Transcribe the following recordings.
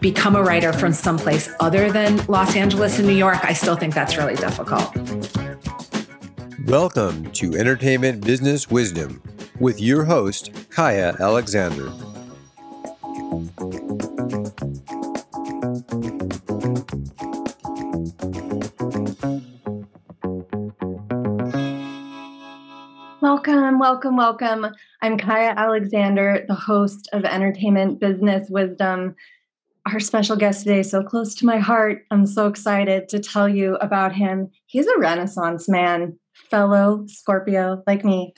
become a writer from someplace other than Los Angeles and New York, I still think that's really difficult. Welcome to Entertainment Business Wisdom with your host, Kaya Alexander. Welcome, welcome, welcome. I'm Kaya Alexander, the host of Entertainment Business Wisdom. Our special guest today, so close to my heart. I'm so excited to tell you about him. He's a Renaissance man, fellow Scorpio like me,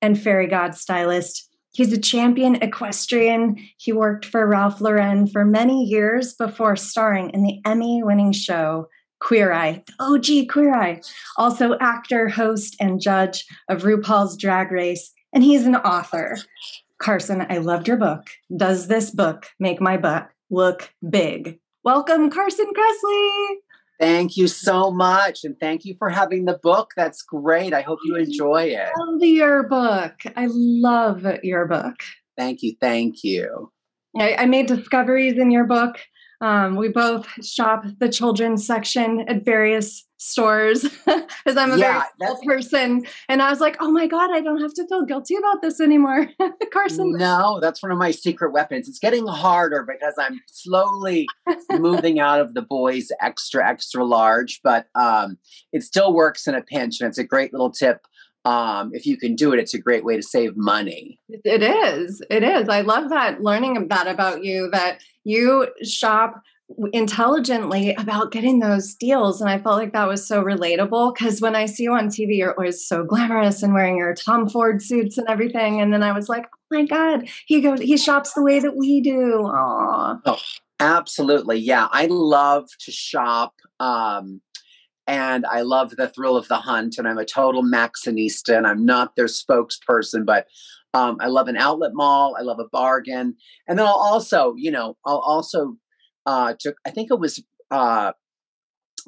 and fairy god stylist. He's a champion equestrian. He worked for Ralph Lauren for many years before starring in the Emmy winning show Queer Eye, OG Queer Eye, also actor, host, and judge of RuPaul's Drag Race, and he's an author. Carson, I loved your book. Does this book make my butt look big? Welcome, Carson Kressley. Thank you so much. And thank you for having the book. That's great. I hope you enjoy it. I love your book. I love your book. Thank you. Thank you. I, I made discoveries in your book um, we both shop the children's section at various stores because I'm a yeah, very small person. And I was like, oh my God, I don't have to feel guilty about this anymore. Carson. No, that's one of my secret weapons. It's getting harder because I'm slowly moving out of the boys extra, extra large, but um, it still works in a pinch. And it's a great little tip um, if you can do it, it's a great way to save money. It is. It is. I love that learning that about you that you shop intelligently about getting those deals and i felt like that was so relatable because when i see you on tv you're always so glamorous and wearing your tom ford suits and everything and then i was like oh my god he goes he shops the way that we do Aww. oh absolutely yeah i love to shop um and I love the thrill of the hunt. And I'm a total Maxxinista, and I'm not their spokesperson, but um, I love an outlet mall. I love a bargain, and then I'll also, you know, I'll also uh, took. I think it was uh,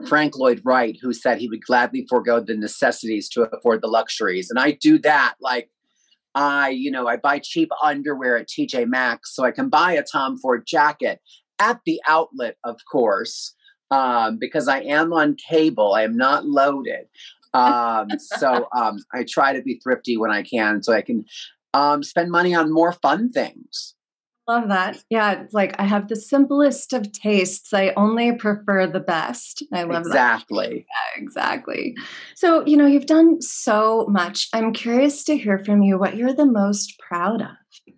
Frank Lloyd Wright who said he would gladly forego the necessities to afford the luxuries, and I do that. Like I, you know, I buy cheap underwear at TJ Maxx so I can buy a Tom Ford jacket at the outlet, of course um, because I am on cable. I am not loaded. Um, so um, I try to be thrifty when I can so I can um, spend money on more fun things. Love that. Yeah, it's like I have the simplest of tastes. I only prefer the best. I love exactly. that. Exactly. Yeah, exactly. So, you know, you've done so much. I'm curious to hear from you what you're the most proud of.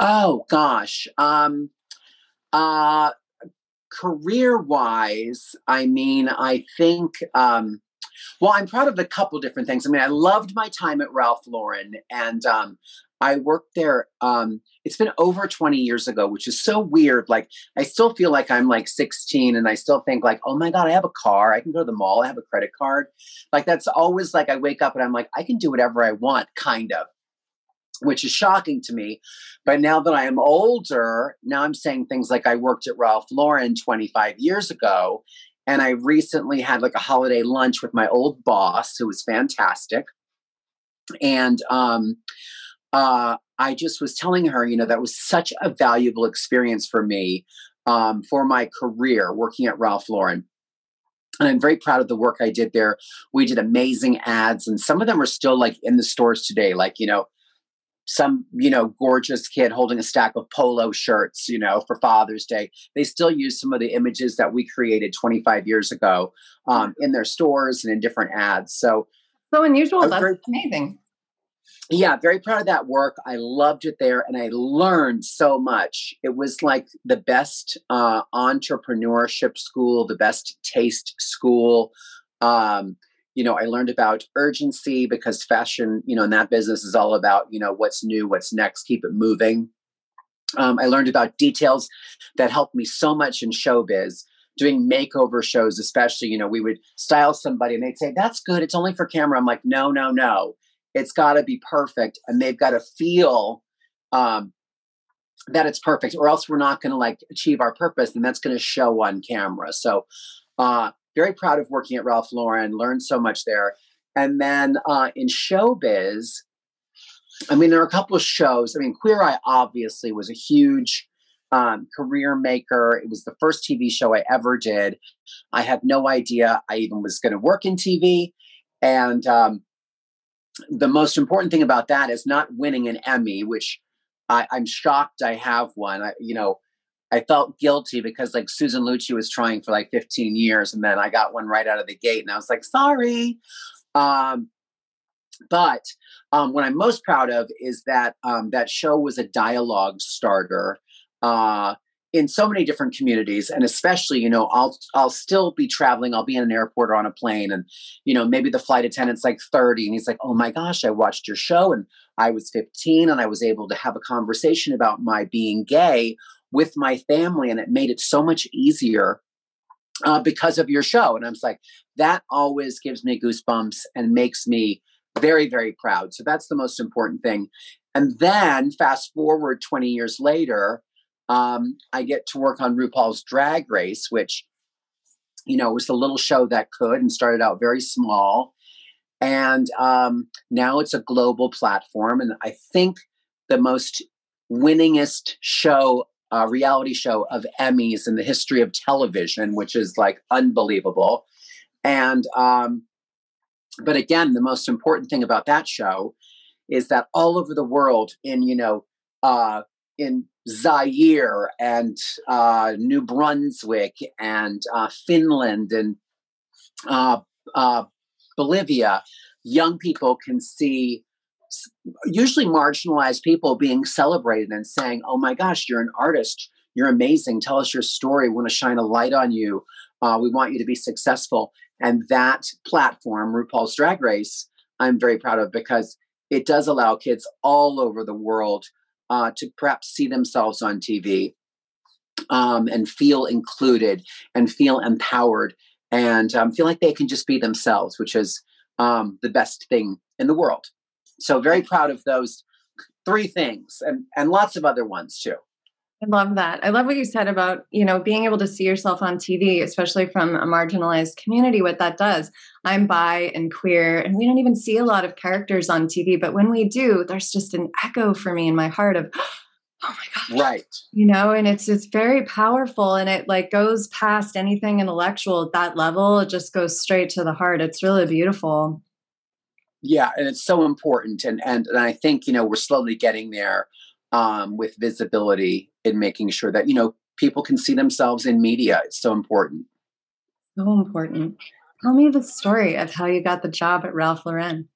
Oh gosh. Um uh career wise, I mean, I think, um, well, I'm proud of a couple different things. I mean, I loved my time at Ralph Lauren, and um, I worked there. Um, it's been over 20 years ago, which is so weird. Like, I still feel like I'm like 16, and I still think like, oh my god, I have a car. I can go to the mall. I have a credit card. Like, that's always like I wake up and I'm like, I can do whatever I want, kind of which is shocking to me. But now that I am older, now I'm saying things like I worked at Ralph Lauren 25 years ago. And I recently had like a holiday lunch with my old boss, who was fantastic. And um, uh, I just was telling her, you know, that was such a valuable experience for me um, for my career working at Ralph Lauren and I'm very proud of the work I did there. We did amazing ads, and some of them are still like in the stores today. Like you know, some you know gorgeous kid holding a stack of polo shirts you know for father's day they still use some of the images that we created 25 years ago um, in their stores and in different ads so so unusual that's very, amazing yeah, very proud of that work. I loved it there and I learned so much. It was like the best uh, entrepreneurship school, the best taste school. Um, you know, I learned about urgency because fashion, you know, in that business is all about, you know, what's new, what's next, keep it moving. Um, I learned about details that helped me so much in showbiz doing makeover shows, especially, you know, we would style somebody and they'd say, that's good. It's only for camera. I'm like, no, no, no it's got to be perfect and they've got to feel um, that it's perfect or else we're not going to like achieve our purpose and that's going to show on camera. So uh, very proud of working at ralph lauren learned so much there. And then uh, in showbiz i mean there are a couple of shows. I mean queer eye obviously was a huge um, career maker. It was the first tv show i ever did. I had no idea i even was going to work in tv and um, the most important thing about that is not winning an Emmy, which I, am shocked I have one. I, you know, I felt guilty because like Susan Lucci was trying for like 15 years, and then I got one right out of the gate, and I was like, sorry. Um, but um, what I'm most proud of is that um, that show was a dialogue starter. Uh, in so many different communities and especially you know i'll i'll still be traveling i'll be in an airport or on a plane and you know maybe the flight attendant's like 30 and he's like oh my gosh i watched your show and i was 15 and i was able to have a conversation about my being gay with my family and it made it so much easier uh, because of your show. And i'm like that always gives me goosebumps and makes me very very proud. So that's the most important thing. And then fast forward 20 years later um, I get to work on RuPaul's Drag Race, which, you know, was the little show that could and started out very small. And um, now it's a global platform. And I think the most winningest show, uh, reality show of Emmys in the history of television, which is like unbelievable. And, um, but again, the most important thing about that show is that all over the world, in, you know, uh, in Zaire and uh, New Brunswick and uh, Finland and uh, uh, Bolivia, young people can see usually marginalized people being celebrated and saying, Oh my gosh, you're an artist. You're amazing. Tell us your story. We want to shine a light on you. Uh, we want you to be successful. And that platform, RuPaul's Drag Race, I'm very proud of because it does allow kids all over the world uh, to perhaps see themselves on TV um, and feel included and feel empowered and um, feel like they can just be themselves, which is um, the best thing in the world. So, very proud of those three things and, and lots of other ones too. I love that. I love what you said about, you know, being able to see yourself on TV, especially from a marginalized community, what that does. I'm bi and queer, and we don't even see a lot of characters on TV, but when we do, there's just an echo for me in my heart of, oh my gosh. Right. You know, and it's it's very powerful and it like goes past anything intellectual at that level. It just goes straight to the heart. It's really beautiful. Yeah, and it's so important. And and and I think, you know, we're slowly getting there um, with visibility in making sure that you know people can see themselves in media. It's so important. So important. Tell me the story of how you got the job at Ralph Lauren.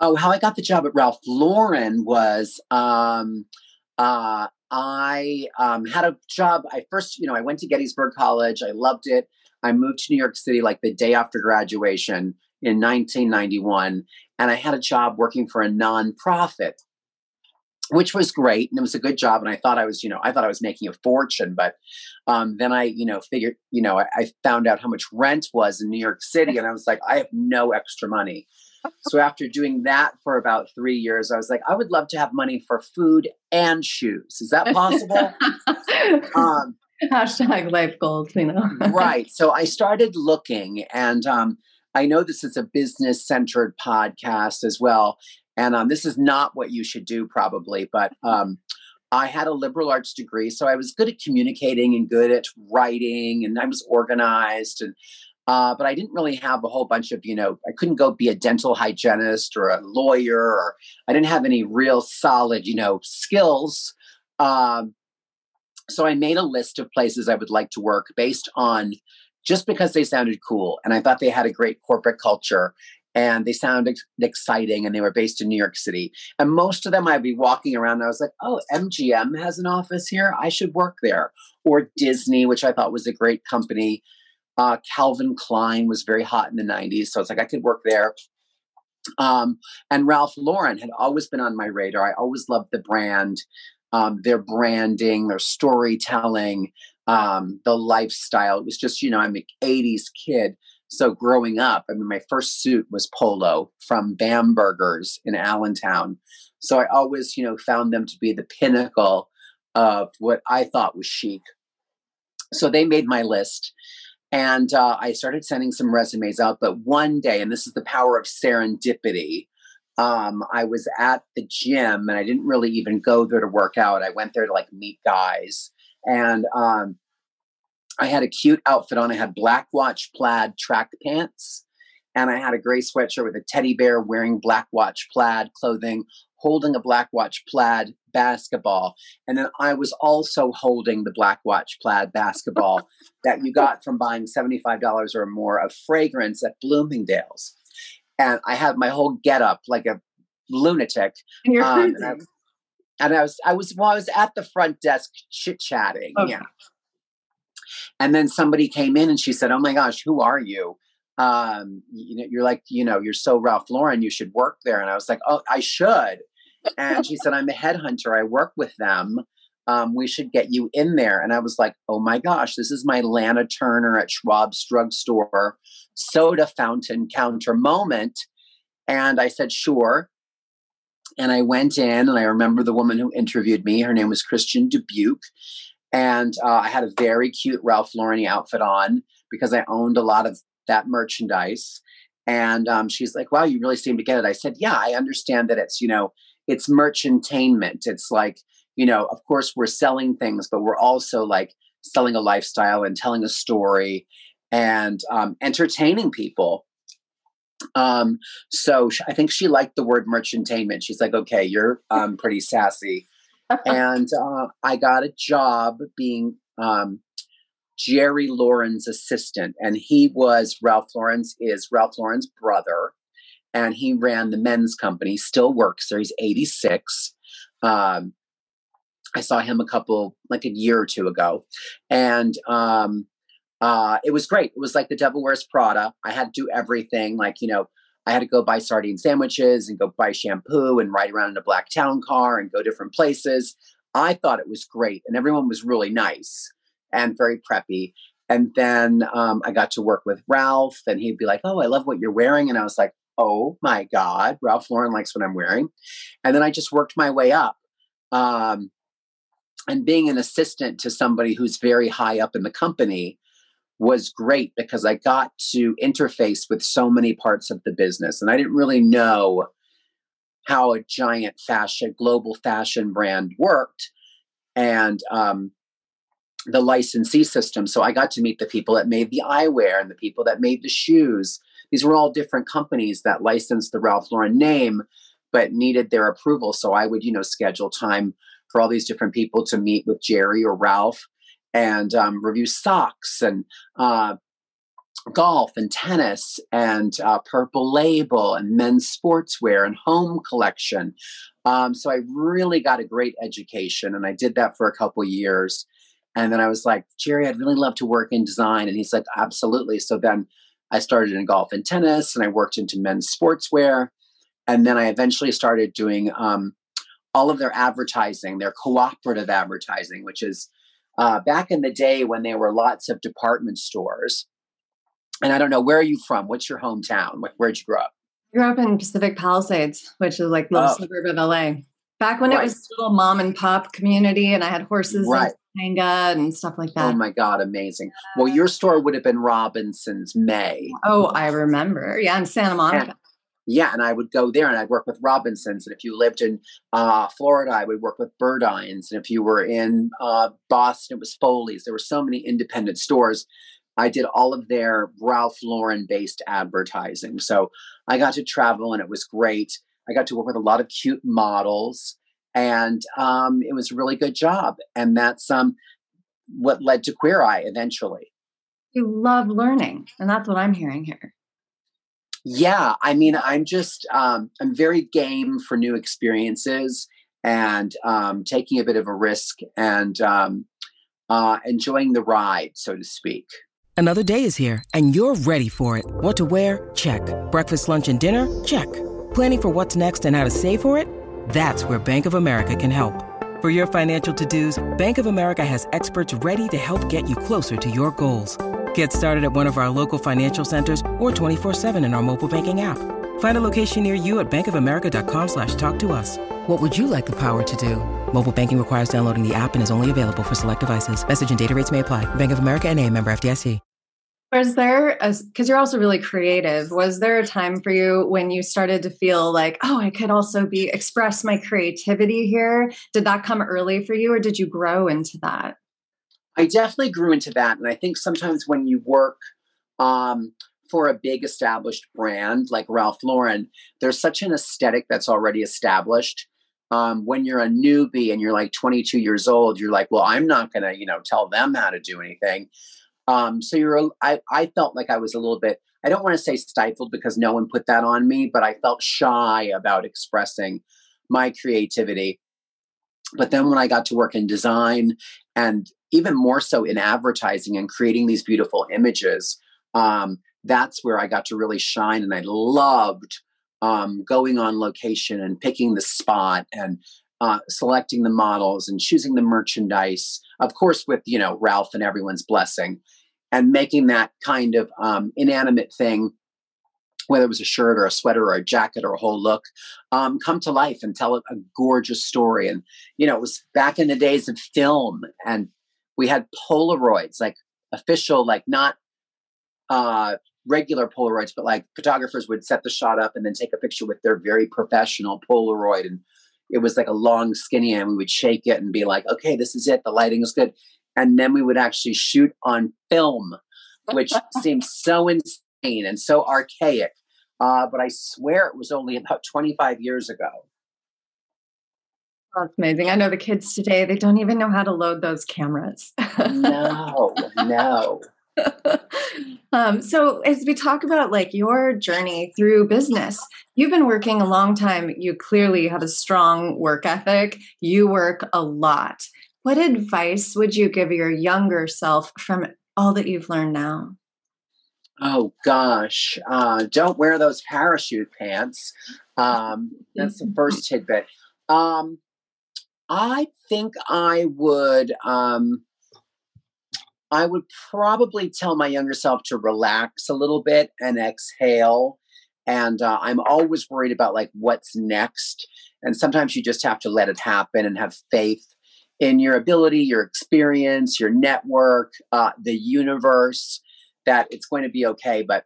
Oh, how I got the job at Ralph Lauren was um, uh, I um, had a job. I first, you know, I went to Gettysburg College. I loved it. I moved to New York City like the day after graduation in 1991, and I had a job working for a nonprofit which was great and it was a good job and i thought i was you know i thought i was making a fortune but um, then i you know figured you know I, I, found out how much rent was in new york city and i was like i have no extra money. So after doing that for about three years i was like i would love to have money for food and shoes. Is that possible? Um, hashtag life goals you know. Right so i started looking and um, I know this is a business centered podcast as well. And um, this is not what you should do, probably, but um, I had a liberal arts degree, so I was good at communicating and good at writing, and I was organized. And uh, but I didn't really have a whole bunch of, you know, I couldn't go be a dental hygienist or a lawyer, or I didn't have any real solid, you know, skills. Um, so I made a list of places I would like to work based on just because they sounded cool and I thought they had a great corporate culture and they sounded exciting and they were based in New York City. And most of them I'd be walking around and I was like, oh, MGM has an office here. I should work there. Or Disney, which I thought was a great company. Uh, Calvin Klein was very hot in the 90s. So it's like I could work there. Um, and Ralph Lauren had always been on my radar. I always loved the brand, um, their branding, their storytelling, um, the lifestyle. It was just, you know, I'm an 80s kid. So growing up, I mean, my first suit was polo from Bamberger's in Allentown. So I always, you know, found them to be the pinnacle of what I thought was chic. So they made my list. And uh, I started sending some resumes out. But one day, and this is the power of serendipity, um, I was at the gym and I didn't really even go there to work out. I went there to like meet guys. And um, I had a cute outfit on. I had black watch plaid track pants, and I had a gray sweatshirt with a teddy bear wearing black watch plaid clothing, holding a black watch plaid basketball. And then I was also holding the black watch plaid basketball that you got from buying $75 or more of fragrance at Bloomingdale's. And I had my whole get up like a lunatic. And you're um, and, I, and I was I was well, I was at the front desk chit chatting. Okay. Yeah. And then somebody came in and she said, "Oh my gosh, who are you?" Um, you know, you're like, you know, you're so Ralph Lauren. You should work there. And I was like, "Oh, I should." And she said, "I'm a headhunter. I work with them. Um, we should get you in there." And I was like, "Oh my gosh, this is my Lana Turner at Schwab's drugstore soda fountain counter moment." And I said, "Sure." And I went in, and I remember the woman who interviewed me. Her name was Christian Dubuque and uh, I had a very cute Ralph Lauren outfit on because I owned a lot of that merchandise. And um, she's like, "Wow, you really seem to get it." I said, "Yeah, I understand that it's you know it's merchantainment. It's like you know, of course, we're selling things, but we're also like selling a lifestyle and telling a story and um, entertaining people." Um, so I think she liked the word merchantainment. She's like, "Okay, you're um, pretty sassy." and uh, I got a job being um, Jerry Lauren's assistant, and he was Ralph Lauren's is Ralph Lauren's brother, and he ran the men's company. Still works there. He's eighty six. Um, I saw him a couple like a year or two ago, and um, uh, it was great. It was like the Devil Wears Prada. I had to do everything, like you know, I had to go buy sardine sandwiches and go buy shampoo and ride around in a black town car and go different places. I thought it was great, and everyone was really nice and very preppy. And then um, I got to work with Ralph, and he'd be like, "Oh, I love what you're wearing," and I was like, "Oh my God, Ralph Lauren likes what I'm wearing." And then I just worked my way up. Um, and being an assistant to somebody who's very high up in the company, was great because I got to interface with so many parts of the business. And I didn't really know how a giant fashion, global fashion brand worked and um, the licensee system. So I got to meet the people that made the eyewear and the people that made the shoes. These were all different companies that licensed the Ralph Lauren name, but needed their approval. So I would, you know, schedule time for all these different people to meet with Jerry or Ralph and um, review socks and uh, golf and tennis and uh, purple label and men's sportswear and home collection. Um, so i really got a great education and i did that for a couple years. And then i was like jerry i'd really love to work in design. And he's like absolutely. So then i started in golf and tennis and i worked into men's sportswear. And then i eventually started doing um, all of their advertising their cooperative advertising which is uh, back in the day when there were lots of department stores. And I don't know, where are you from? What's your hometown? Where'd you grow up? I grew up in Pacific Palisades, which is like the oh. suburb of LA. Back when right. it was still mom and pop community and I had horses right. and Topanga and stuff like that. Oh my God, amazing. Well, your store would have been Robinson's May. Oh, I remember. Yeah, in Santa Monica. Yeah, and I would go there and I'd work with Robinsons. And if you lived in uh, Florida, I would work with Burdines. And if you were in uh, Boston, it was Foley's. There were so many independent stores. I did all of their Ralph Lauren based advertising. So I got to travel and it was great. I got to work with a lot of cute models and um, it was a really good job. And that's um, what led to Queer Eye eventually. You love learning, and that's what I'm hearing here. Yeah, I mean, I'm just um, I'm very game for new experiences and um, taking a bit of a risk and um, uh, enjoying the ride, so to speak. Another day is here, and you're ready for it. What to wear? Check. Breakfast, lunch, and dinner? Check. Planning for what's next and how to save for it? That's where Bank of America can help. For your financial to-dos, Bank of America has experts ready to help get you closer to your goals. Get started at one of our local financial centers or 24-7 in our mobile banking app. Find a location near you at bankofamerica.com slash talk to us. What would you like the power to do? Mobile banking requires downloading the app and is only available for select devices. Message and data rates may apply. Bank of America and a member FDIC. Was there, because you're also really creative, was there a time for you when you started to feel like, oh, I could also be express my creativity here? Did that come early for you or did you grow into that? I definitely grew into that. And I think sometimes when you work um, for a big established brand like Ralph Lauren, there's such an aesthetic that's already established. Um, when you're a newbie and you're like 22 years old, you're like, well, I'm not going to, you know, tell them how to do anything. Um, so you're, I, I felt like I was a little bit, I don't want to say stifled because no one put that on me, but I felt shy about expressing my creativity. But then when I got to work in design and even more so in advertising and creating these beautiful images, um, that's where I got to really shine. And I loved um, going on location and picking the spot and uh, selecting the models and choosing the merchandise, of course, with you know Ralph and everyone's blessing, and making that kind of um, inanimate thing whether it was a shirt or a sweater or a jacket or a whole look, um, come to life and tell a gorgeous story. And, you know, it was back in the days of film and we had Polaroids, like official, like not uh, regular Polaroids, but like photographers would set the shot up and then take a picture with their very professional Polaroid. And it was like a long, skinny, and we would shake it and be like, okay, this is it. The lighting is good. And then we would actually shoot on film, which seems so insane and so archaic. Uh, but I swear it was only about 25 years ago. That's amazing. I know the kids today, they don't even know how to load those cameras. no, no. um, so as we talk about like your journey through business, you've been working a long time. You clearly have a strong work ethic. You work a lot. What advice would you give your younger self from all that you've learned now? Oh gosh, uh, don't wear those parachute pants. Um, that's the first tidbit. Um, I think I would. Um, I would probably tell my younger self to relax a little bit and exhale. And uh, I'm always worried about like what's next. And sometimes you just have to let it happen and have faith in your ability, your experience, your network, uh, the universe that it's going to be okay. But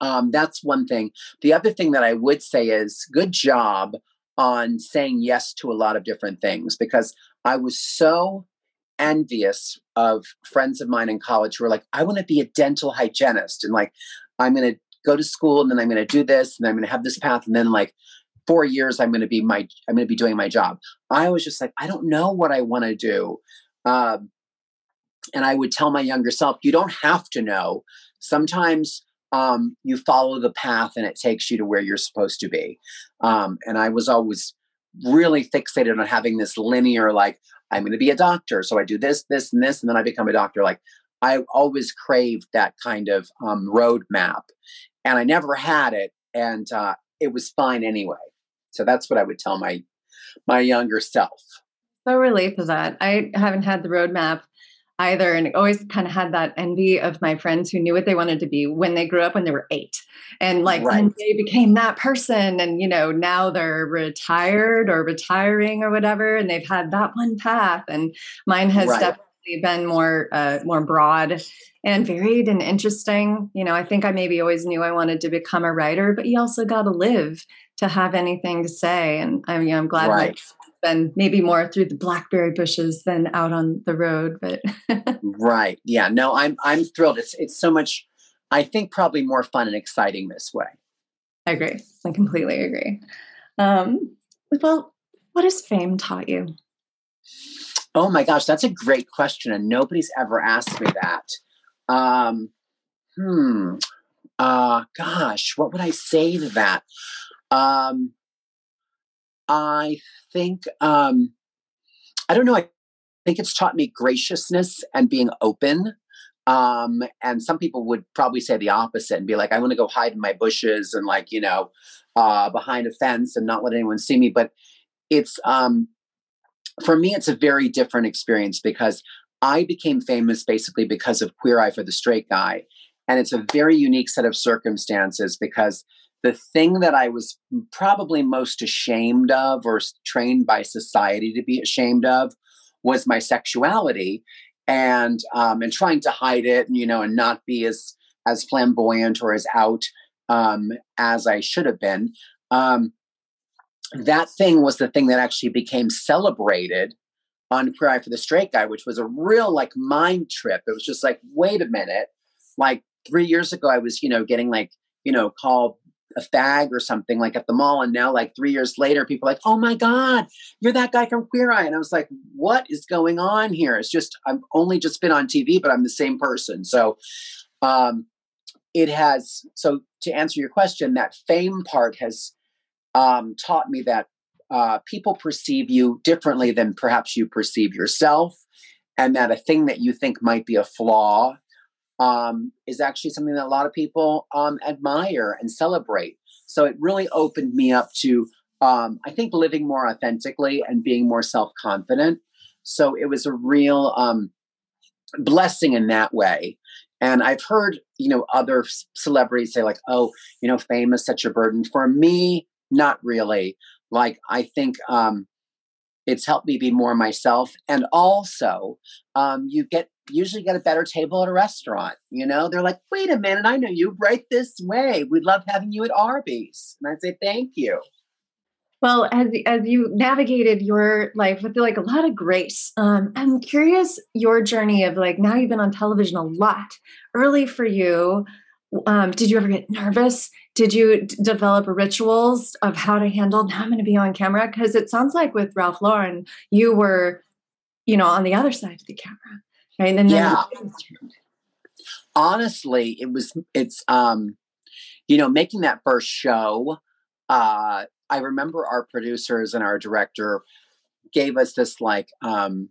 um, that's one thing. The other thing that I would say is good job on saying yes to a lot of different things because I was so envious of friends of mine in college who were like, I want to be a dental hygienist and like, I'm going to go to school and then I'm going to do this and I'm going to have this path and then like four years I'm going to be my I'm going to be doing my job. I was just like, I don't know what I want to do. Um, and I would tell my younger self, you don't have to know. Sometimes um, you follow the path and it takes you to where you're supposed to be. Um, and I was always really fixated on having this linear, like, I'm going to be a doctor. So I do this, this, and this, and then I become a doctor. Like, I always craved that kind of um, roadmap. And I never had it. And uh, it was fine anyway. So that's what I would tell my my younger self. So relate to that. I haven't had the roadmap either and always kind of had that envy of my friends who knew what they wanted to be when they grew up when they were eight and like right. they became that person and you know now they're retired or retiring or whatever and they've had that one path and mine has right. definitely been more uh, more broad and varied and interesting you know i think i maybe always knew i wanted to become a writer but you also got to live to have anything to say and i mean i'm glad right been maybe more through the blackberry bushes than out on the road but right yeah no i'm i'm thrilled. It's it's so much i think probably more fun and exciting this way. I agree. I completely agree. Um, well what has fame taught you? Oh my gosh that's a great question and nobody's ever asked me that. Um, hmm uh, gosh, what would I say to that? Um, I think, um, I don't know. I think it's taught me graciousness and being open. Um, and some people would probably say the opposite and be like, I want to go hide in my bushes and like, you know, uh, behind a fence and not let anyone see me. But it's, um, for me, it's a very different experience because I became famous basically because of Queer Eye for the Straight Guy. And it's a very unique set of circumstances because the thing that I was probably most ashamed of or trained by society to be ashamed of was my sexuality and um, and trying to hide it and you know and not be as as flamboyant or as out um, as I should have been. Um, that thing was the thing that actually became celebrated on Queer Eye for the Straight Guy, which was a real like mind trip. It was just like, wait a minute, like three years ago, I was, you know, getting like, you know, called a fag or something like at the mall. And now, like three years later, people are like, oh my God, you're that guy from Queer Eye. And I was like, what is going on here? It's just, I've only just been on TV, but I'm the same person. So, um, it has, so to answer your question, that fame part has um, taught me that uh, people perceive you differently than perhaps you perceive yourself. And that a thing that you think might be a flaw um, is actually something that a lot of people um, admire and celebrate. So it really opened me up to, um, I think, living more authentically and being more self confident. So it was a real um, blessing in that way. And I've heard, you know, other celebrities say, like, oh, you know, fame is such a burden. For me, not really. Like, I think um, it's helped me be more myself. And also, um, you get usually get a better table at a restaurant. You know, they're like, wait a minute, I know you right this way. We'd love having you at Arby's. And I'd say, thank you. Well, as as you navigated your life with like a lot of grace, um, I'm curious your journey of like now you've been on television a lot. Early for you, um, did you ever get nervous? Did you d- develop rituals of how to handle? Now I'm going to be on camera because it sounds like with Ralph Lauren, you were, you know, on the other side of the camera. Right. And yeah. Honestly, it was, it's, um, you know, making that first show, uh, I remember our producers and our director gave us this like, um,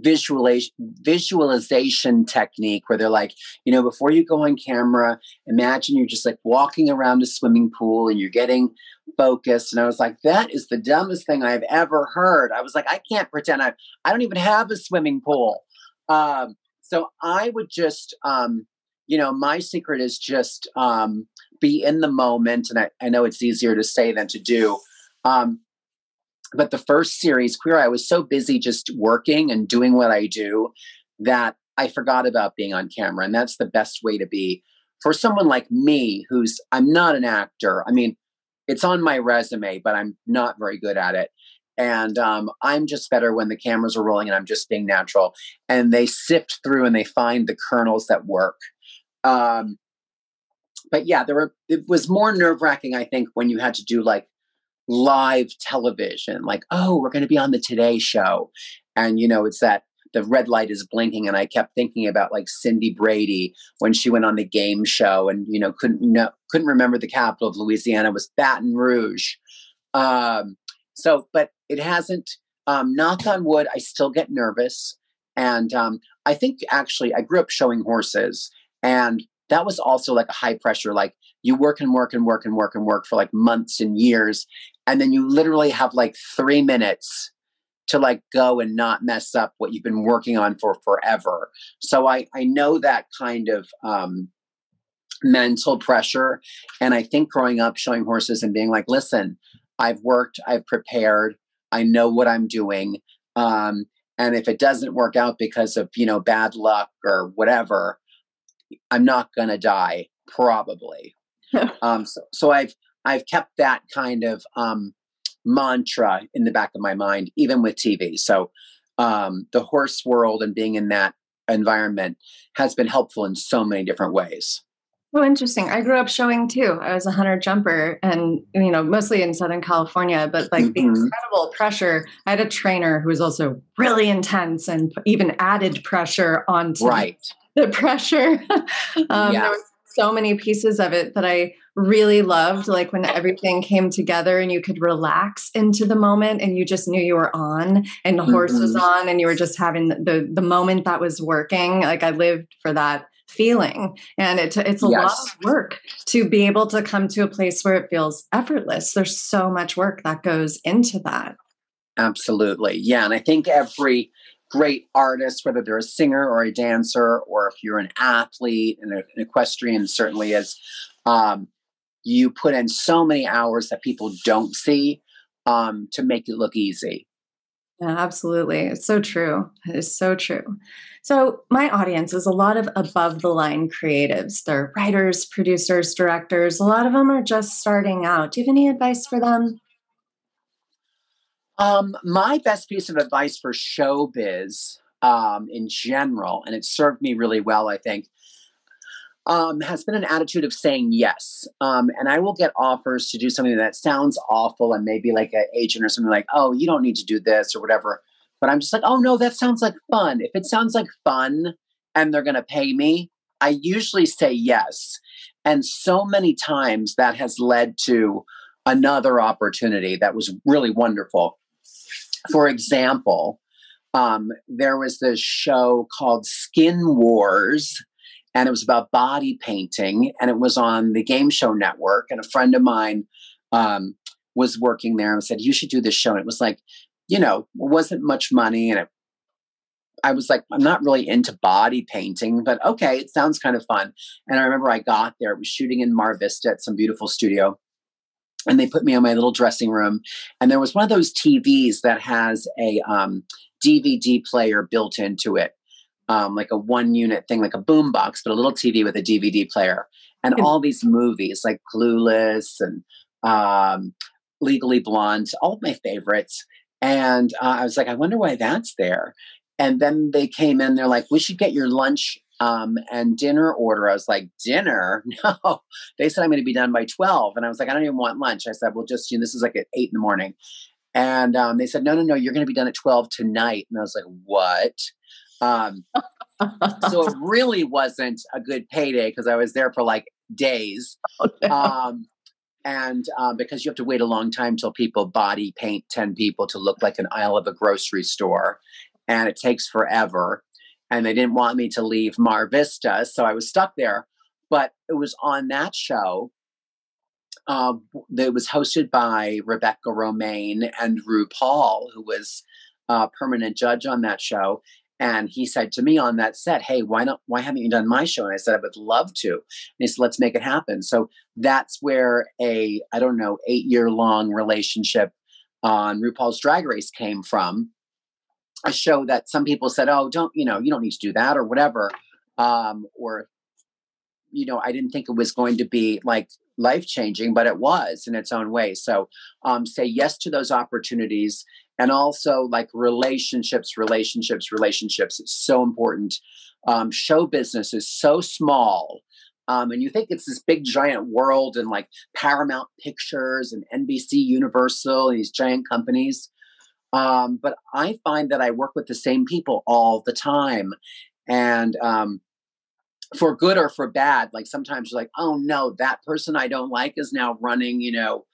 visualization visualization technique where they're like you know before you go on camera imagine you're just like walking around a swimming pool and you're getting focused and i was like that is the dumbest thing i've ever heard i was like i can't pretend i i don't even have a swimming pool um, so I would just, um, you know, my secret is just um, be in the moment. And I, I, know it's easier to say than to do. Um, but the first series, Queer Eye was so busy just working and doing what I do that I forgot about being on camera. And that's the best way to be for someone like me, who's, I'm not an actor. I mean, it's on my resume, but I'm not very good at it and um, i'm just better when the cameras are rolling and i'm just being natural and they sift through and they find the kernels that work. Um, but yeah there were it was more nerve-wracking i think when you had to do like live television like oh we're going to be on the today show and you know it's that the red light is blinking and i kept thinking about like cindy brady when she went on the game show and you know couldn't know, couldn't remember the capital of louisiana was baton rouge. Um, so, but it hasn't. Um, knock on wood, I still get nervous, and um, I think actually I grew up showing horses, and that was also like a high pressure. Like you work and work and work and work and work for like months and years, and then you literally have like three minutes to like go and not mess up what you've been working on for forever. So I I know that kind of um, mental pressure, and I think growing up showing horses and being like, listen, I've worked, I've prepared, I know what I'm doing. Um, and if it doesn't work out because of you know bad luck or whatever, I'm not gonna die probably. um, so, so I've I've kept that kind of um, mantra in the back of my mind, even with TV. So um, the horse world and being in that environment has been helpful in so many different ways. Oh, interesting. I grew up showing too. I was a hunter jumper and, you know, mostly in Southern California, but like mm-hmm. the incredible pressure. I had a trainer who was also really intense and even added pressure onto right. the pressure. um, yes. There was so many pieces of it that I really loved, like when everything came together and you could relax into the moment and you just knew you were on and the horse mm-hmm. was on and you were just having the the moment that was working. Like I lived for that feeling. And it, it's a yes. lot of work to be able to come to a place where it feels effortless. There's so much work that goes into that. Absolutely. Yeah and i think every great artist whether they're a singer or a dancer or if you're an athlete and an equestrian certainly is um, you put in so many hours that people don't see um, to make it look easy yeah, absolutely. It's so true. It is so true. So, my audience is a lot of above the line creatives. They're writers, producers, directors. A lot of them are just starting out. Do you have any advice for them? Um, my best piece of advice for showbiz um, in general, and it served me really well, I think, um, has been an attitude of saying yes. Um, and I will get offers to do something that sounds awful and maybe like an agent or something like, oh, you don't need to do this or whatever. But I'm just like, oh, no, that sounds like fun. If it sounds like fun and they're going to pay me, I usually say yes. And so many times that has led to another opportunity that was really wonderful. For example, um, there was this show called Skin Wars and it was about body painting and it was on the game show network and a friend of mine um, was working there and said you should do this show. And it was like you know it wasn't much money and it, i was like i'm not really into body painting but okay it sounds kind of fun. And i remember i got there it was shooting in mar vista at some beautiful studio and they put me in my little dressing room and there was one of those tvs that has a um, dvd player built into it um, like a one unit thing, like a boom box, but a little TV with a DVD player. And all these movies like Clueless and um, Legally Blonde, all of my favorites. And uh, I was like, I wonder why that's there. And then they came in, they're like, we should get your lunch um, and dinner order. I was like, dinner? No. They said I'm going to be done by 12. And I was like, I don't even want lunch. I said, well, just, you know, this is like at eight in the morning. And um, they said, no, no, no, you're going to be done at 12 tonight. And I was like, what? Um, so it really wasn't a good payday because I was there for like days. Um, and um, because you have to wait a long time till people body paint 10 people to look like an aisle of a grocery store. And it takes forever. And they didn't want me to leave Mar Vista. So I was stuck there. But it was on that show uh, that was hosted by Rebecca Romijn and RuPaul, who was a permanent judge on that show. And he said to me on that set, Hey, why not? Why haven't you done my show? And I said, I would love to. And he said, Let's make it happen. So that's where a, I don't know, eight year long relationship on RuPaul's Drag Race came from. A show that some people said, Oh, don't, you know, you don't need to do that or whatever. Um, or, you know, I didn't think it was going to be like life changing, but it was in its own way. So um, say yes to those opportunities and also like relationships relationships relationships it's so important. Um, show business is so small um, and you think it's this big giant world and like paramount pictures and nbc universal these giant companies. Um, but i find that i work with the same people all the time. And um, for good or for bad like sometimes you're like oh no that person i don't like is now running you know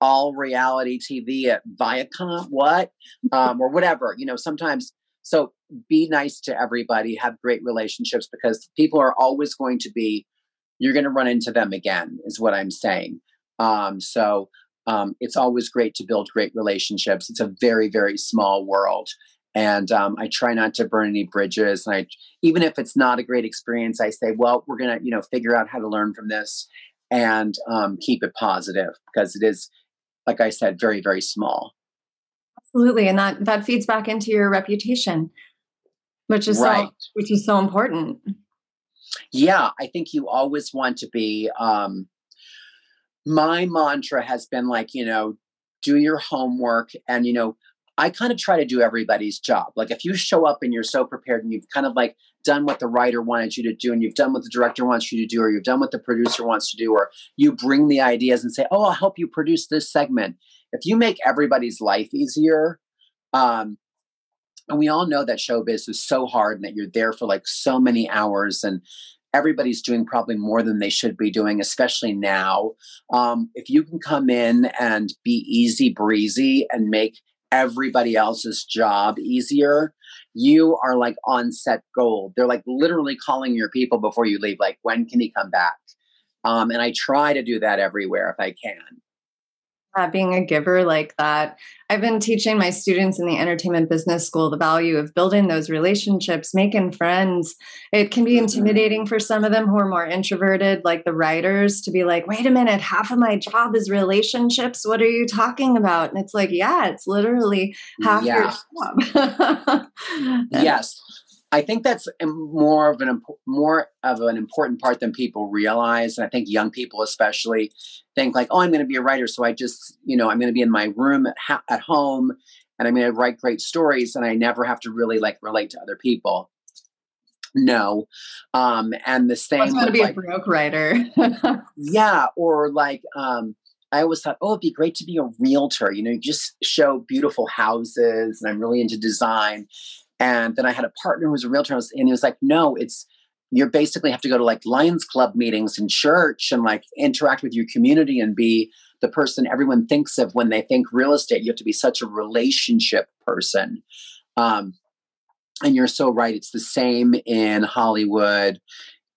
all reality TV at Viacom, what, um, or whatever. You know, sometimes. So be nice to everybody. Have great relationships because people are always going to be. You're going to run into them again, is what I'm saying. Um, so um, it's always great to build great relationships. It's a very very small world, and um, I try not to burn any bridges. And I, even if it's not a great experience, I say, well, we're gonna you know figure out how to learn from this and um, keep it positive because it is like I said, very, very small. Absolutely. And that that feeds back into your reputation, which is right. so which is so important. Yeah, I think you always want to be um my mantra has been like, you know, do your homework and you know, I kind of try to do everybody's job. Like if you show up and you're so prepared and you've kind of like done what the writer wanted you to do and you've done what the director wants you to do or you've done what the producer wants to do or you bring the ideas and say, "Oh, I'll help you produce this segment." If you make everybody's life easier, um, and we all know that showbiz is so hard and that you're there for like so many hours and everybody's doing probably more than they should be doing, especially now. Um, if you can come in and be easy breezy and make everybody else's job easier, you are like on set gold. They're like literally calling your people before you leave, like, when can he come back? Um, and I try to do that everywhere if I can uh, being a giver like that. I've been teaching my students in the entertainment business school the value of building those relationships, making friends. It can be mm-hmm. intimidating for some of them who are more introverted, like the writers, to be like, wait a minute, half of my job is relationships. What are you talking about? And it's like, yeah, it's literally half yeah. your job. yes. I think that's more of an more of an important part than people realize, and I think young people especially think like, "Oh, I'm going to be a writer, so I just, you know, I'm going to be in my room at, ha- at home, and I'm going to write great stories, and I never have to really like relate to other people." No, um, and the same. Want to be like, a broke writer. yeah, or like. Um, I always thought, oh, it'd be great to be a realtor. You know, you just show beautiful houses, and I'm really into design. And then I had a partner who was a realtor, and he was like, "No, it's you basically have to go to like Lions Club meetings in church and like interact with your community and be the person everyone thinks of when they think real estate. You have to be such a relationship person." Um, and you're so right; it's the same in Hollywood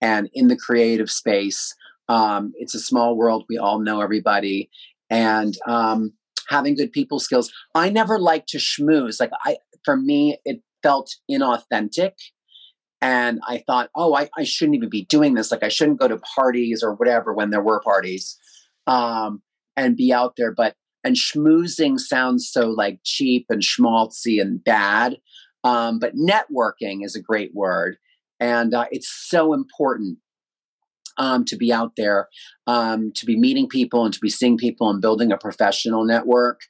and in the creative space. Um, it's a small world. We all know everybody, and um, having good people skills. I never like to schmooze. Like I, for me, it felt inauthentic. And I thought, oh, I, I shouldn't even be doing this. Like, I shouldn't go to parties or whatever when there were parties um, and be out there. But, and schmoozing sounds so like cheap and schmaltzy and bad. Um, but networking is a great word. And uh, it's so important um, to be out there, um, to be meeting people and to be seeing people and building a professional network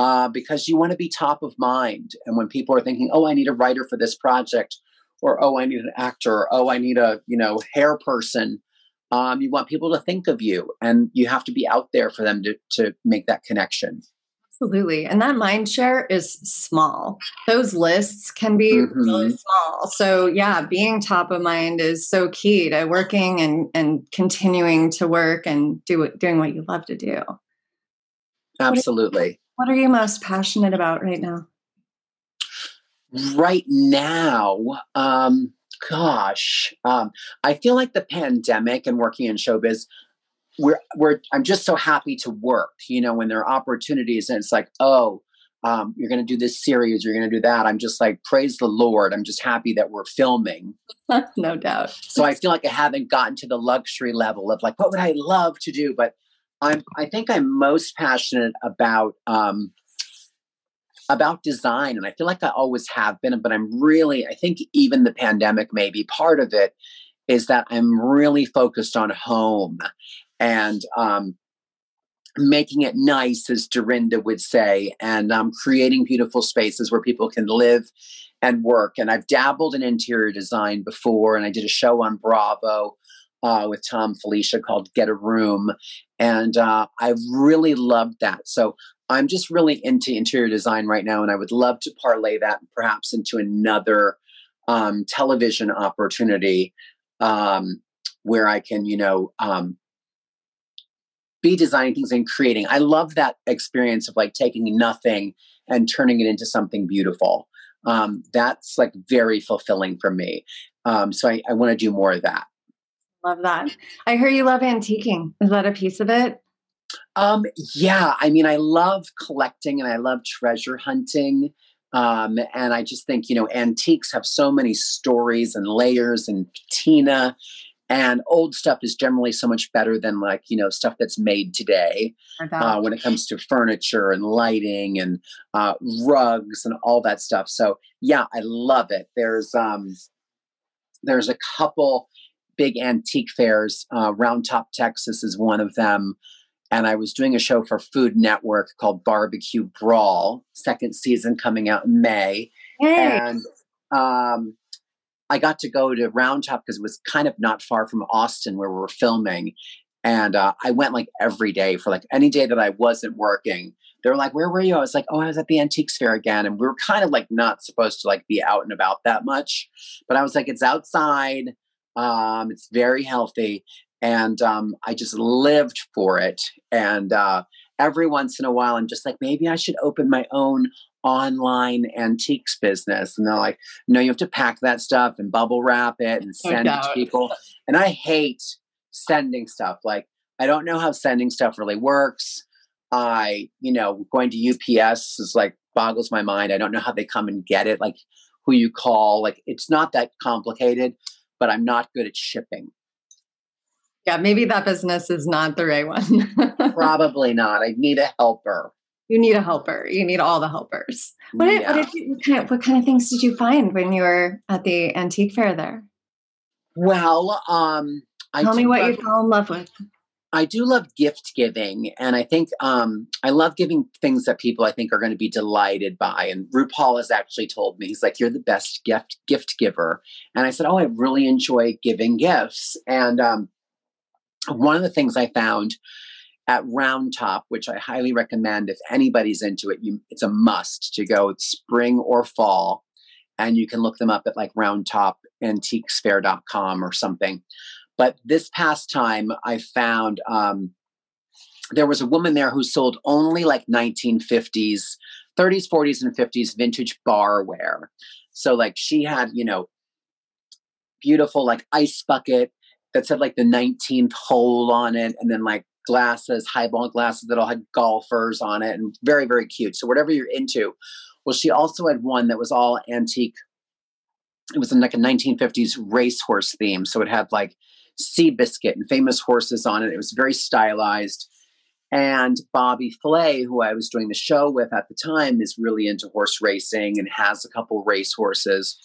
uh, because you want to be top of mind. And when people are thinking, oh, I need a writer for this project, or oh, I need an actor, or oh, I need a you know hair person, um, you want people to think of you, and you have to be out there for them to to make that connection. Absolutely. And that mind share is small. Those lists can be mm-hmm. really small. So yeah, being top of mind is so key to working and and continuing to work and do doing what you love to do. Absolutely. What are you most passionate about right now? Right now, um, gosh, um, I feel like the pandemic and working in showbiz, we're, we're, I'm just so happy to work, you know, when there are opportunities and it's like, oh, um, you're going to do this series, you're going to do that. I'm just like, praise the Lord. I'm just happy that we're filming. no doubt. so I feel like I haven't gotten to the luxury level of like, what would I love to do? But I'm I think I'm most passionate about um, about design, and I feel like I always have been. But I'm really I think even the pandemic may be part of it. Is that I'm really focused on home and um, making it nice, as Dorinda would say, and um, creating beautiful spaces where people can live and work. And I've dabbled in interior design before, and I did a show on Bravo uh, with Thom Filicia called Get a Room. And uh, I really loved that. So I'm just really into interior design right now. And I would love to parlay that perhaps into another um, television opportunity um, where I can, you know, um, be designing things and creating. I love that experience of like taking nothing and turning it into something beautiful. Um, that's like very fulfilling for me. Um, so I, I want to do more of that. Love that. I hear you love antiquing. Is that a piece of it? Um, yeah, I mean, I love collecting and I love treasure hunting. Um, and I just think, you know, antiques have so many stories and layers and patina. And old stuff is generally so much better than like, you know, stuff that's made today uh, when it comes to furniture and lighting and uh, rugs and all that stuff. So yeah, I love it. There's um there's a couple big antique fairs. Uh, Round Top, Texas is one of them. And I was doing a show for Food Network called Barbecue Brawl, second season coming out in May. Hey. And um, I got to go to Round Top because it was kind of not far from Austin where we were filming. And uh, I went like every day for like any day that I wasn't working. They were like, "Where were you?" I was like, "Oh, I was at the antiques fair again." And we were kind of like not supposed to like be out and about that much, but I was like, "It's outside. Um, it's very healthy, and um, I just lived for it. And uh, every once in a while, I'm just like, maybe I should open my own online antiques business. And they're like, no, you have to pack that stuff and bubble wrap it and send it to people. And I hate sending stuff. Like, I don't know how sending stuff really works. I, you know, going to UPS is like boggles my mind. I don't know how they come and get it, like who you call. Like, it's not that complicated, but I'm not good at shipping. Yeah, maybe that business is not the right one. Probably not. I need a helper you need a helper. You need all the helpers. What, yeah. what, you, what, kind of, what kind of things did you find when you were at the antique fair there? Well, um, tell me what you fell in love with. I do love gift giving, and I think um, I love giving things that people I think are going to be delighted by. And RuPaul has actually told me he's like, "You're the best gift gift giver," and I said, "Oh, I really enjoy giving gifts." And um, one of the things I found at Round Top, which I highly recommend if anybody's into it. You, it's a must to go spring or fall, and you can look them up at like roundtopantiquesfair.com or something. But this past time, I found um, there was a woman there who sold only like 1950s, 30s, 40s, and 50s vintage barware. So like she had, you know, beautiful like ice bucket that said like the 19th hole on it, and then like glasses, highball glasses that all had golfers on it, and very, very cute. So whatever you're into. Well, she also had one that was all antique. It was in like a 1950s racehorse theme. So it had like Seabiscuit and famous horses on it. It was very stylized. And Bobby Flay, who I was doing the show with at the time, is really into horse racing and has a couple race horses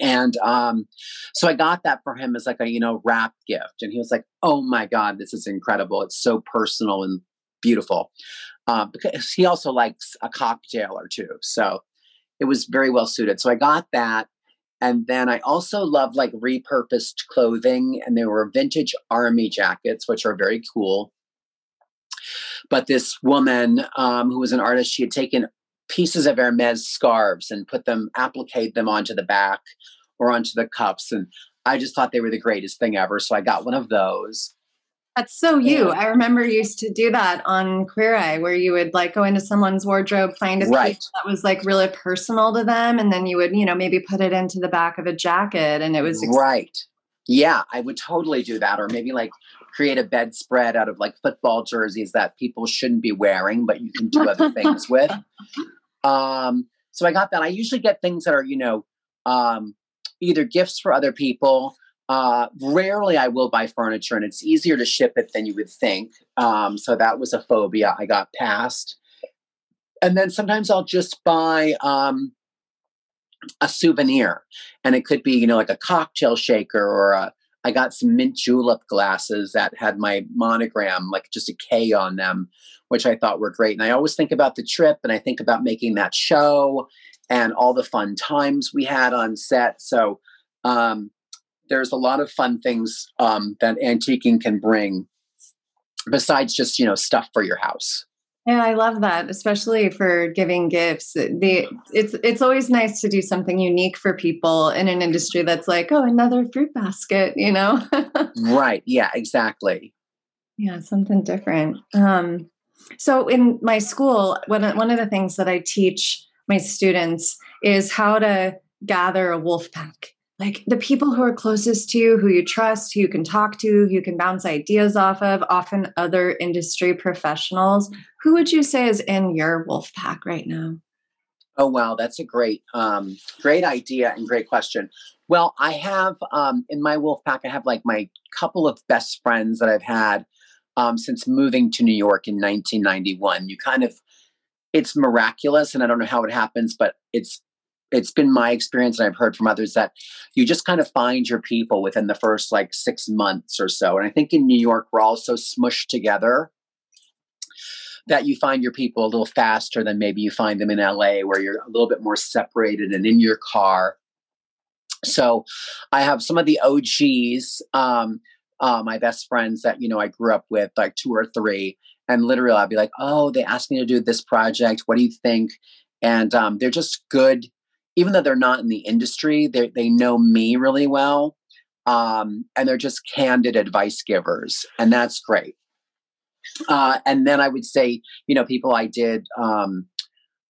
and um, so I got that for him as like a you know wrap gift, and he was like, "Oh my god, this is incredible! It's so personal and beautiful." Uh, because he also likes a cocktail or two, so it was very well suited. So I got that, and then I also love like repurposed clothing, and there were vintage army jackets, which are very cool. But this woman um, who was an artist, she had taken pieces of Hermes scarves and put them, applique them onto the back or onto the cups. And I just thought they were the greatest thing ever. So I got one of those. That's so you. I remember you used to do that on Queer Eye, where you would like go into someone's wardrobe, find a right. piece that was like really personal to them, and then you would, you know, maybe put it into the back of a jacket, and it was ex- right. Yeah, I would totally do that, or maybe like create a bedspread out of like football jerseys that people shouldn't be wearing, but you can do other things with. Um, so I got that. I usually get things that are, you know, um, either gifts for other people. Uh, rarely I will buy furniture, and it's easier to ship it than you would think. Um, so that was a phobia I got past. And then sometimes I'll just buy um, a souvenir, and it could be, you know, like a cocktail shaker or a I got some mint julep glasses that had my monogram, like just a K on them, which I thought were great. And I always think about the trip and I think about making that show and all the fun times we had on set. So um, there's a lot of fun things um, that antiquing can bring besides just, you know, stuff for your house. Yeah, I love that, especially for giving gifts. The it's it's always nice to do something unique for people in an industry that's like, oh, another fruit basket, you know? right. Yeah, exactly. Yeah, something different. Um, so in my school, one one of the things that I teach my students is how to gather a wolf pack like the people who are closest to you, who you trust, who you can talk to, who you can bounce ideas off of, often other industry professionals. Who would you say is in your wolf pack right now? Oh wow, that's a great, um, great idea and great question. Well, I have um, in my wolf pack, I have like my couple of best friends that I've had um, since moving to New York in 1991. You kind of, it's miraculous, and I don't know how it happens, but it's it's been my experience and I've heard from others that you just kind of find your people within the first like six months or so. And I think in New York, we're all so smushed together that you find your people a little faster than maybe you find them in LA, where you're a little bit more separated and in your car. So I have some of the OGs, um, uh, my best friends that, you know, I grew up with, like two or three. And literally, I'll be like, oh, they asked me to do this project. What do you think? And um, they're just good even though they're not in the industry, they they know me really well. um, and they're just candid advice givers, and that's great. Uh, and then I would say, you know, people I did um,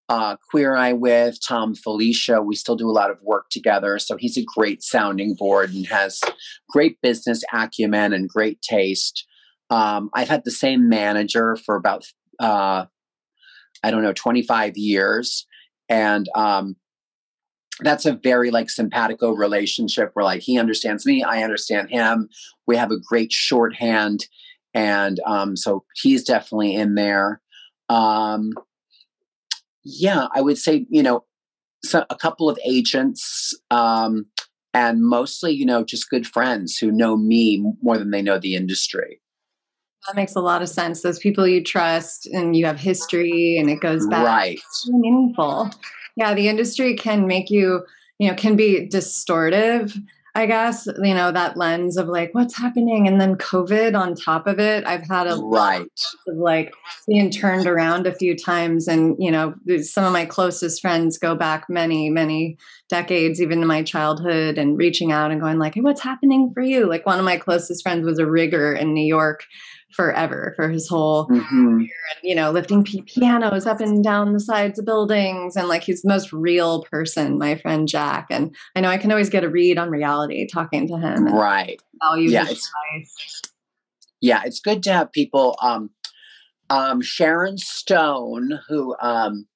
uh, Queer Eye with Thom Filicia. We still do a lot of work together, so he's a great sounding board and has great business acumen and great taste. Um, I've had the same manager for about uh, I don't know 25 years, and um, that's a very like simpatico relationship where like he understands me, I understand him. We have a great shorthand, and um, so he's definitely in there. Um, yeah, I would say you know so a couple of agents. Um, and mostly, you know, just good friends who know me more than they know the industry. That makes a lot of sense. Those people you trust and you have history and it goes back. Right. It's meaningful. Yeah, the industry can make you, you know, can be distortive, I guess, you know, that lens of like what's happening and then COVID on top of it. I've had a right of like being turned around a few times and, you know, some of my closest friends go back many, many decades, even in my childhood and reaching out and going like, hey, what's happening for you? Like one of my closest friends was a rigger in New York forever for his whole mm-hmm. career and you know lifting p- pianos up and down the sides of buildings. And like he's the most real person my friend jack. And i know i can always get a read on reality talking to him right. value yeah it's, yeah it's good to have people um um sharon stone who um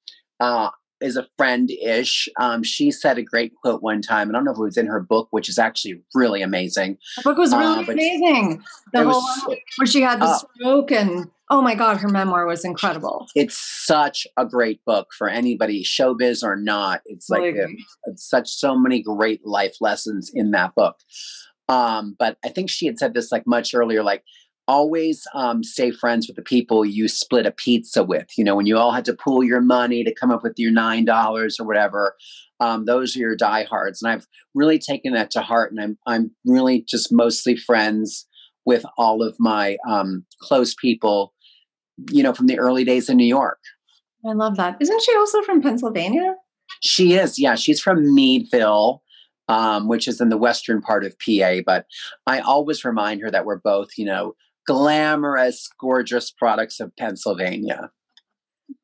uh is a friend ish. Um, she said a great quote one time. and I don't know if it was in her book, which is actually really amazing. The book was really uh, amazing. The whole was, where she had the uh, stroke and oh my god, her memoir was incredible. It's such a great book for anybody, showbiz or not. It's like a, it's such so many great life lessons in that book. Um, but I think she had said this like much earlier, like always um, stay friends with the people you split a pizza with. You know, when you all had to pool your money to come up with your nine dollars or whatever, um, those are your diehards. And I've really taken that to heart, and I'm I'm really just mostly friends with all of my um, close people. You know, from the early days in New York. I love that. Isn't she also from Pennsylvania? She is. Yeah, she's from Meadville. Um, which is in the western part of PA. But I always remind her that we're both, you know, glamorous, gorgeous products of Pennsylvania.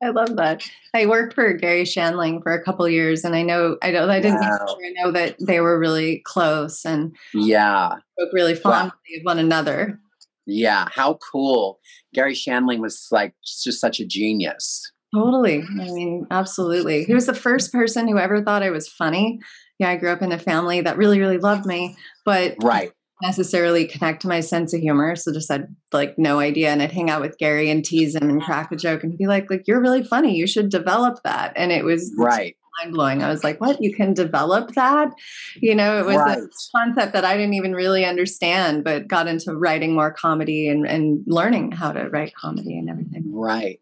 I love that. I worked for Garry Shandling for a couple years, and I know I know I didn't wow. I know that they were really close and yeah, spoke really fondly wow. of one another. Yeah, how cool! Garry Shandling was like just such a genius. Totally. I mean, absolutely. He was the first person who ever thought I was funny. Yeah, I grew up in a family that really, really loved me, but right necessarily connect to my sense of humor. So just had like no idea. And I'd hang out with Gary and tease him and crack a joke and be like, like, you're really funny. You should develop that. And it was right. mind blowing. I was like, what? You can develop that? You know, it was right. a concept that I didn't even really understand, but got into writing more comedy and, and learning how to write comedy and everything. Right.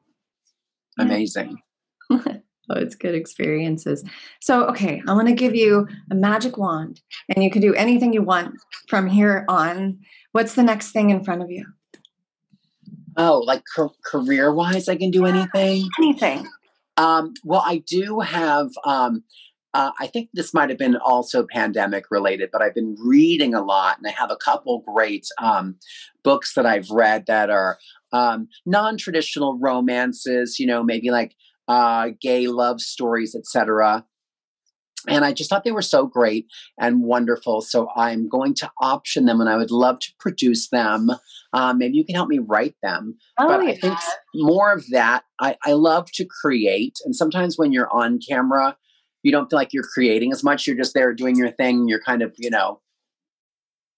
Amazing. Oh, it's good experiences. So, okay, I want to give you a magic wand, and you can do anything you want from here on. What's the next thing in front of you? Oh, like career wise, I can do anything. Anything. Um, well, I do have. Um, uh, I think this might have been also pandemic related, but I've been reading a lot, and I have a couple great um, books that I've read that are um, non traditional romances. You know, maybe like uh, gay love stories, etc. And I just thought they were so great and wonderful. So I'm going to option them and I would love to produce them. Um, maybe you can help me write them. Oh, but yeah. I think more of that. I, I love to create. And sometimes when you're on camera, you don't feel like you're creating as much. You're just there doing your thing. You're kind of, you know,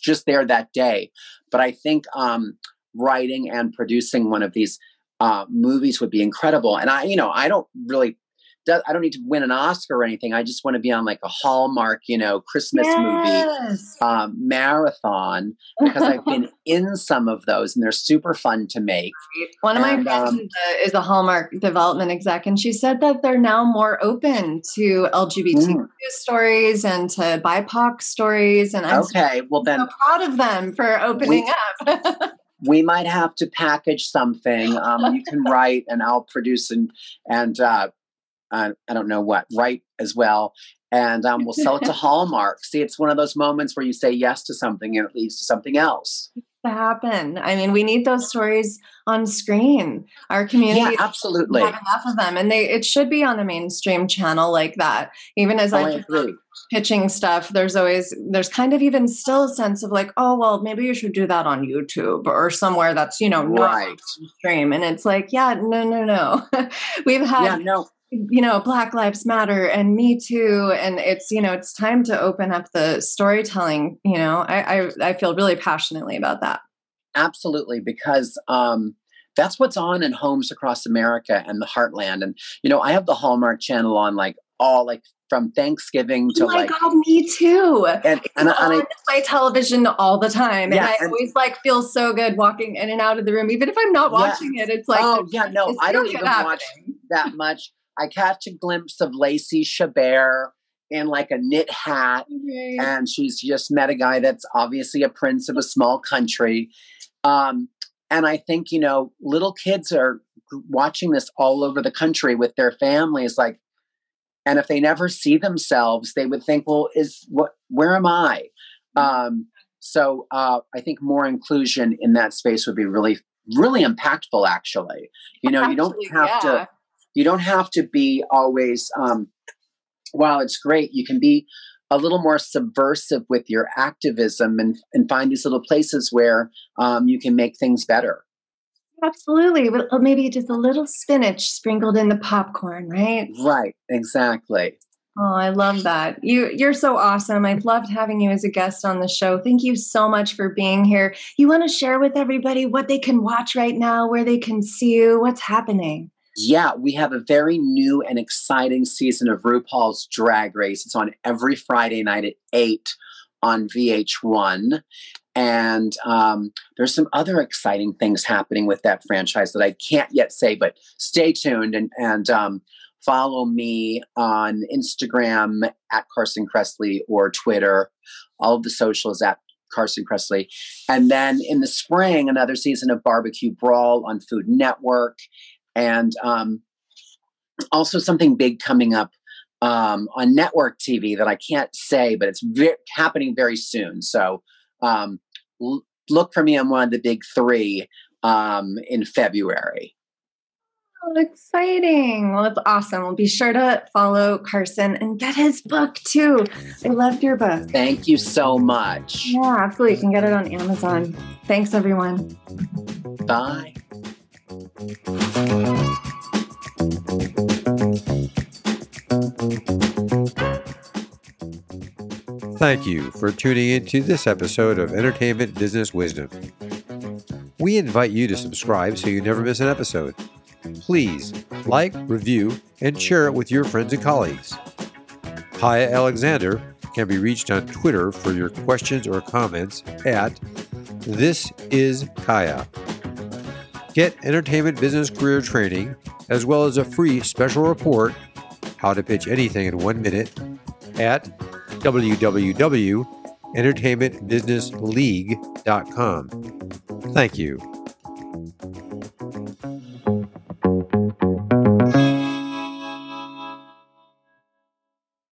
just there that day. But I think um, writing and producing one of these uh, movies would be incredible. And I, you know, I don't really I don't need to win an Oscar or anything. I just want to be on like a Hallmark, you know, Christmas yes. movie um, marathon because I've been in some of those and they're super fun to make. One of and, my friends um, is a Hallmark development exec, and she said that they're now more open to LGBT mm. stories and to BIPOC stories. And I'm okay, well then, so proud of them for opening we, up. we might have to package something. Um, you can write, and I'll produce and and uh, uh, I don't know what right as well, and um, we'll sell it to Hallmark. See, it's one of those moments where you say yes to something and it leads to something else. To happen. I mean, we need those stories on screen. Our community, yeah, absolutely, have enough of them, and they it should be on a mainstream channel like that. Even as oh, I, I agree pitching stuff there's always there's kind of even still a sense of like oh well maybe you should do that on youtube or somewhere that's you know not right. stream and it's like yeah no no no we've had yeah, no. You know black lives matter and me too and it's you know it's time to open up the storytelling you know i i, I feel really passionately about that absolutely because um that's what's on in homes across America and the heartland. And you know, I have the Hallmark Channel on like all like from Thanksgiving to oh my like God, me too. And, and, and I play television all the time, yeah, and I and, always like feel so good walking in and out of the room, even if I'm not watching yeah. it. It's like oh yeah, no, I don't even happening. watch that much. I catch a glimpse of Lacey Chabert in like a knit hat, okay. and she's just met a guy that's obviously a prince of a small country. Um, and I think you know, little kids are watching this all over the country with their families, like and if they never see themselves they would think well is what where am i um, so uh, i think more inclusion in that space would be really really impactful actually you know you don't have yeah. to you don't have to be always um, while it's great you can be a little more subversive with your activism and, and find these little places where um, you can make things better Absolutely. Well, maybe just a little spinach sprinkled in the popcorn, right? Right, exactly. Oh, I love that. You you're so awesome. I've loved having you as a guest on the show. Thank you so much for being here. You want to share with everybody what they can watch right now, where they can see you, what's happening? Yeah, we have a very new and exciting season of RuPaul's Drag Race. It's on every Friday night at 8 on VH1. And um, there's some other exciting things happening with that franchise that I can't yet say, but stay tuned and, and um, follow me on Instagram at Carson Kressley or Twitter. All of the socials at Carson Kressley. And then in the spring, another season of Barbecue Brawl on Food Network. And um, also something big coming up um, on network TV that I can't say, but it's ve- happening very soon. So um, l- look for me on one of the big three um, in February. Oh, exciting. Well, it's awesome. We'll be sure to follow Carson and get his book too. I loved your book. Thank you so much. Yeah, absolutely. You can get it on Amazon. Thanks, everyone. Bye. Thank you for tuning in to this episode of Entertainment Business Wisdom. We invite you to subscribe so you never miss an episode. Please like, review, and share it with your friends and colleagues. Kaya Alexander can be reached on Twitter for your questions or comments at This is Kaya. Get entertainment business career training as well as a free special report, How to Pitch Anything in One Minute, at www.entertainmentbusinessleague.com. Thank you.